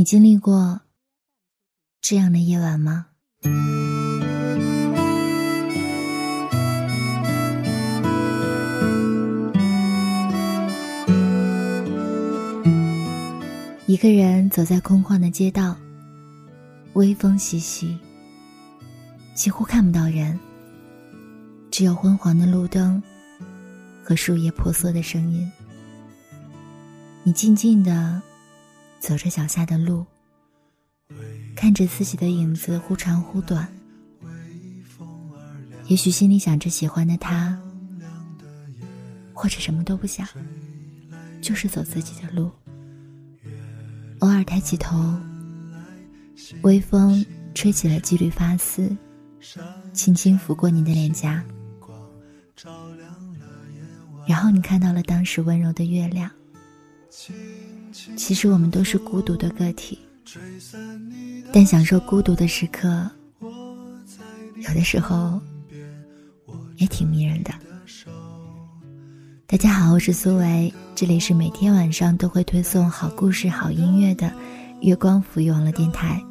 你经历过这样的夜晚吗？一个人走在空旷的街道，微风习习，几乎看不到人，只有昏黄的路灯和树叶婆娑的声音。你静静的走着脚下的路，看着自己的影子忽长忽短。也许心里想着喜欢的他，或者什么都不想，就是走自己的路。偶尔抬起头，微风吹起了几缕发丝，轻轻拂过你的脸颊，然后你看到了当时温柔的月亮。其实我们都是孤独的个体，但享受孤独的时刻，有的时候也挺迷人的。大家好，我是苏维，这里是每天晚上都会推送好故事、好音乐的月光抚育网络电台。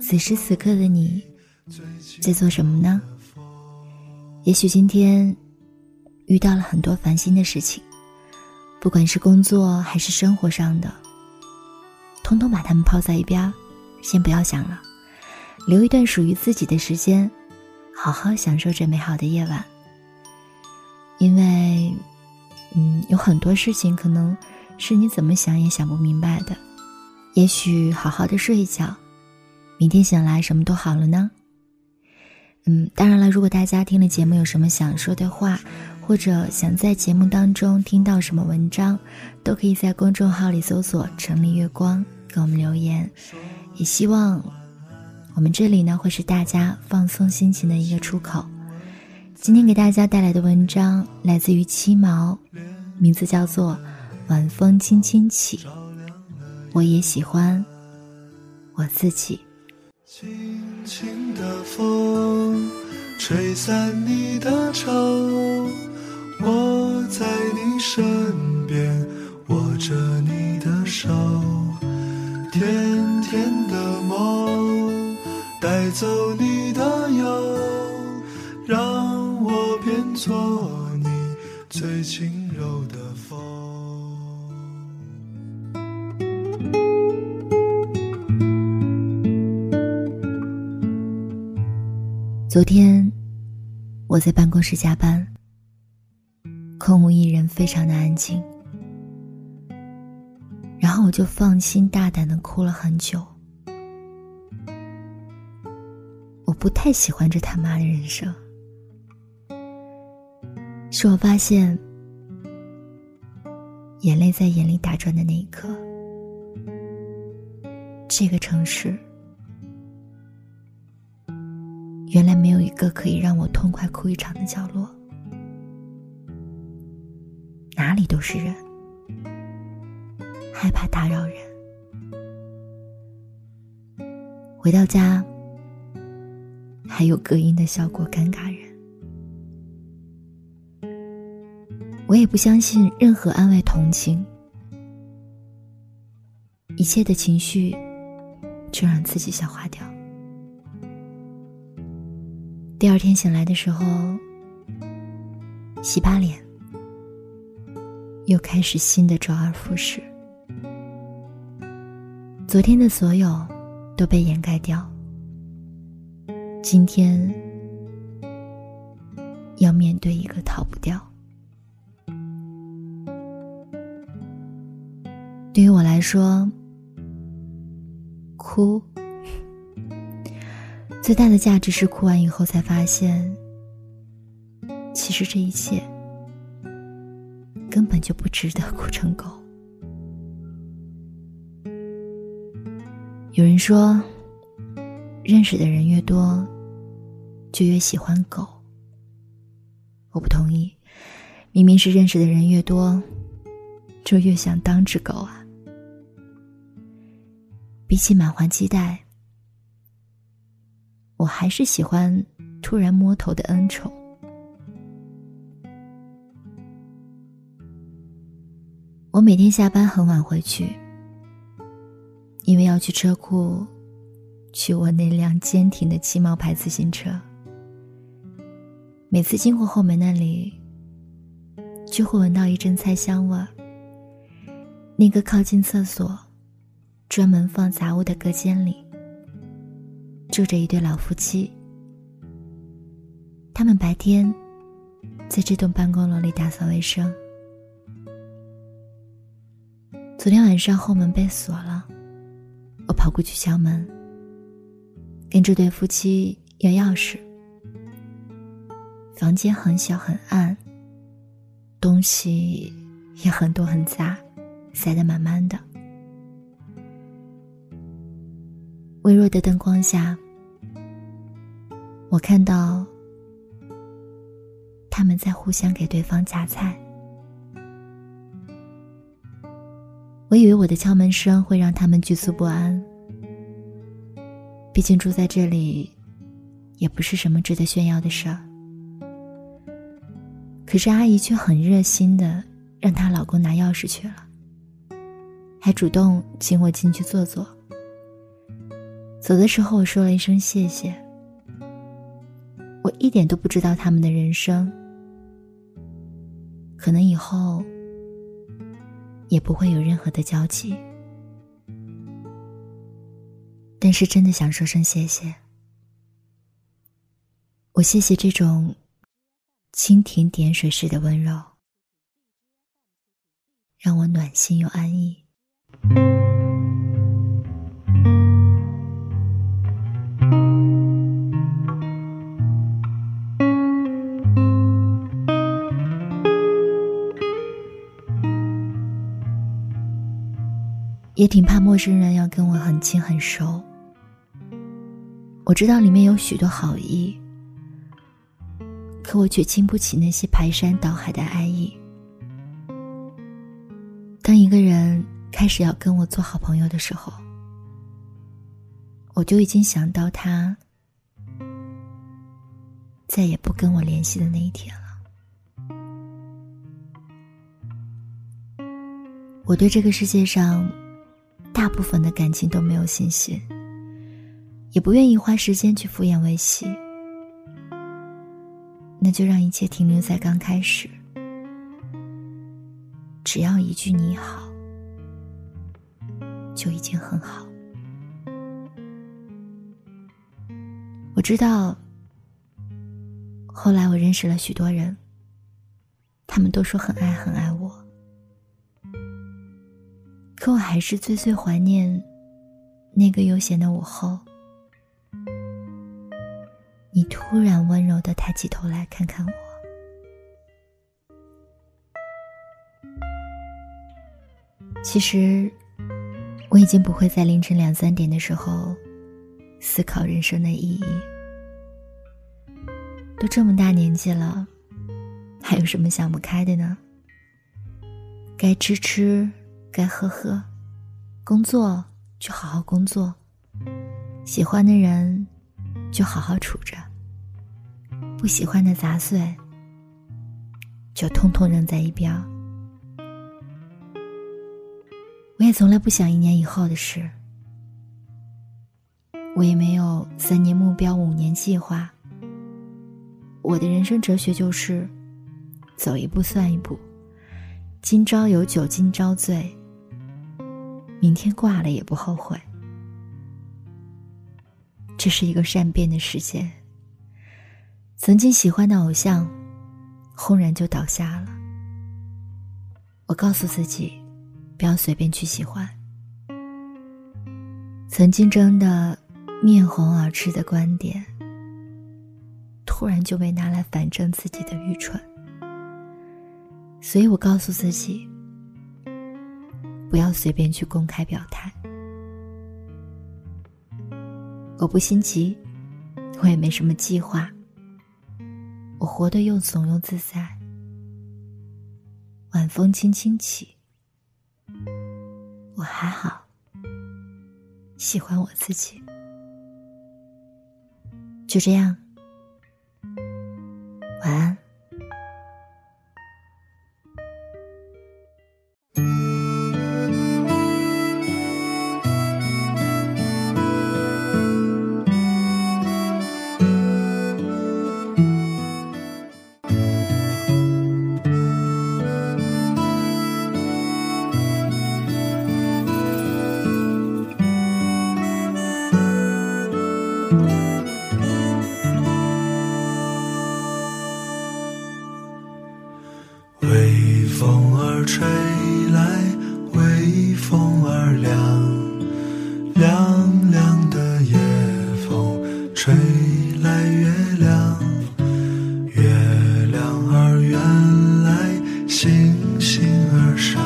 此时此刻的你，在做什么呢？也许今天遇到了很多烦心的事情，不管是工作还是生活上的，通通把它们抛在一边，先不要想了，留一段属于自己的时间，好好享受这美好的夜晚。因为。嗯，有很多事情可能是你怎么想也想不明白的。也许好好的睡一觉，明天醒来什么都好了呢。嗯，当然了，如果大家听了节目有什么想说的话，或者想在节目当中听到什么文章，都可以在公众号里搜索“城里月光”给我们留言。也希望我们这里呢会是大家放松心情的一个出口。今天给大家带来的文章来自于七毛，名字叫做《晚风轻轻起》，我也喜欢我自己。轻轻的风，吹散你的愁，我在你身边，握着你的手，甜甜的梦，带走你的忧，让我。变做你最轻柔的风。昨天我在办公室加班，空无一人，非常的安静。然后我就放心大胆的哭了很久。我不太喜欢这他妈的人生。是我发现，眼泪在眼里打转的那一刻，这个城市原来没有一个可以让我痛快哭一场的角落，哪里都是人，害怕打扰人。回到家，还有隔音的效果，尴尬人。我也不相信任何安慰、同情，一切的情绪就让自己消化掉。第二天醒来的时候，洗把脸，又开始新的周而复始。昨天的所有都被掩盖掉，今天要面对一个逃不掉。对于我来说，哭最大的价值是哭完以后才发现，其实这一切根本就不值得哭成狗。有人说，认识的人越多，就越喜欢狗。我不同意，明明是认识的人越多，就越想当只狗啊。比起满怀期待，我还是喜欢突然摸头的恩宠。我每天下班很晚回去，因为要去车库取我那辆坚挺的七毛牌自行车。每次经过后门那里，就会闻到一阵菜香味儿。那个靠近厕所、专门放杂物的隔间里，住着一对老夫妻。他们白天在这栋办公楼里打扫卫生。昨天晚上后门被锁了，我跑过去敲门，跟这对夫妻要钥匙。房间很小很暗，东西也很多很杂，塞得满满的。微弱的灯光下，我看到他们在互相给对方夹菜。的敲门声会让他们局促不安，毕竟住在这里，也不是什么值得炫耀的事儿。可是阿姨却很热心的让她老公拿钥匙去了，还主动请我进去坐坐。走的时候我说了一声谢谢。我一点都不知道他们的人生，可能以后。也不会有任何的交集，但是真的想说声谢谢。我谢谢这种蜻蜓点水式的温柔，让我暖心又安逸。也挺怕陌生人要跟我很亲很熟。我知道里面有许多好意，可我却经不起那些排山倒海的爱意。当一个人开始要跟我做好朋友的时候，我就已经想到他再也不跟我联系的那一天了。我对这个世界上。大部分的感情都没有信心，也不愿意花时间去敷衍维系，那就让一切停留在刚开始。只要一句你好，就已经很好。我知道，后来我认识了许多人，他们都说很爱很爱我。可我还是最最怀念那个悠闲的午后，你突然温柔的抬起头来看看我。其实，我已经不会在凌晨两三点的时候思考人生的意义。都这么大年纪了，还有什么想不开的呢？该吃吃。该喝喝，工作就好好工作，喜欢的人就好好处着，不喜欢的杂碎就通通扔在一边。我也从来不想一年以后的事，我也没有三年目标、五年计划。我的人生哲学就是，走一步算一步，今朝有酒今朝醉。明天挂了也不后悔。这是一个善变的世界。曾经喜欢的偶像，轰然就倒下了。我告诉自己，不要随便去喜欢。曾经争得面红耳赤的观点，突然就被拿来反证自己的愚蠢。所以我告诉自己。不要随便去公开表态。我不心急，我也没什么计划。我活得又怂又自在。晚风轻轻起，我还好，喜欢我自己。就这样，晚安。吹来，微风儿凉，凉凉的夜风吹来月亮，月亮儿圆来，星星儿闪，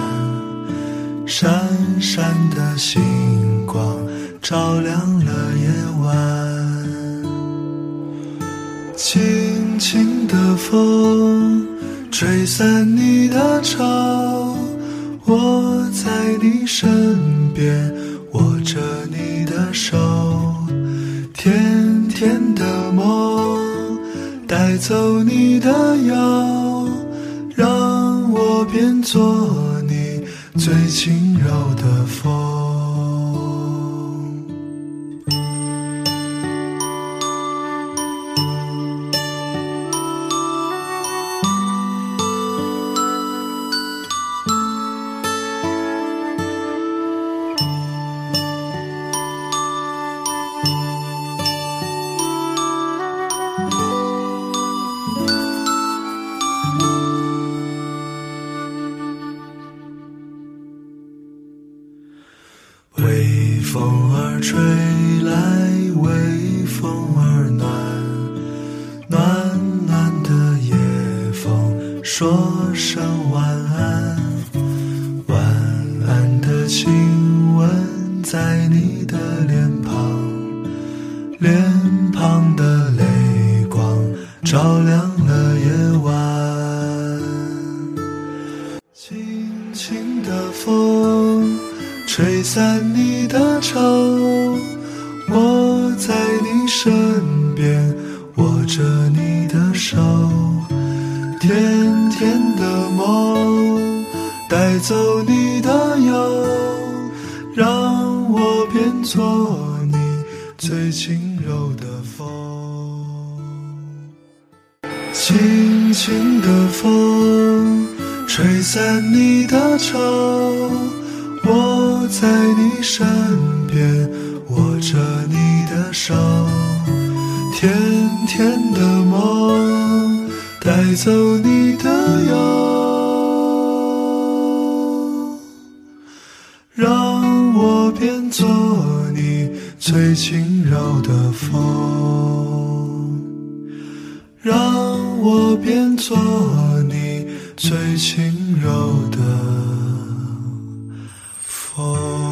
闪闪的星光照亮了夜晚，轻轻的风。吹散你的愁，我在你身边，握着你的手，甜甜的梦，带走你的忧，让我变作你最轻柔的风。微风儿吹来，微风儿暖，暖暖的夜风说声晚安，晚安的亲吻在你的脸庞，脸庞的泪光照亮了夜晚，的愁，我在你身边，握着你的手，甜甜的梦，带走你的忧，让我变作你最轻柔的风，轻轻的风，吹散你的愁。我在你身边，握着你的手，甜甜的梦，带走你的忧，让我变作你最轻柔的风，让我变作你最轻柔的。Fall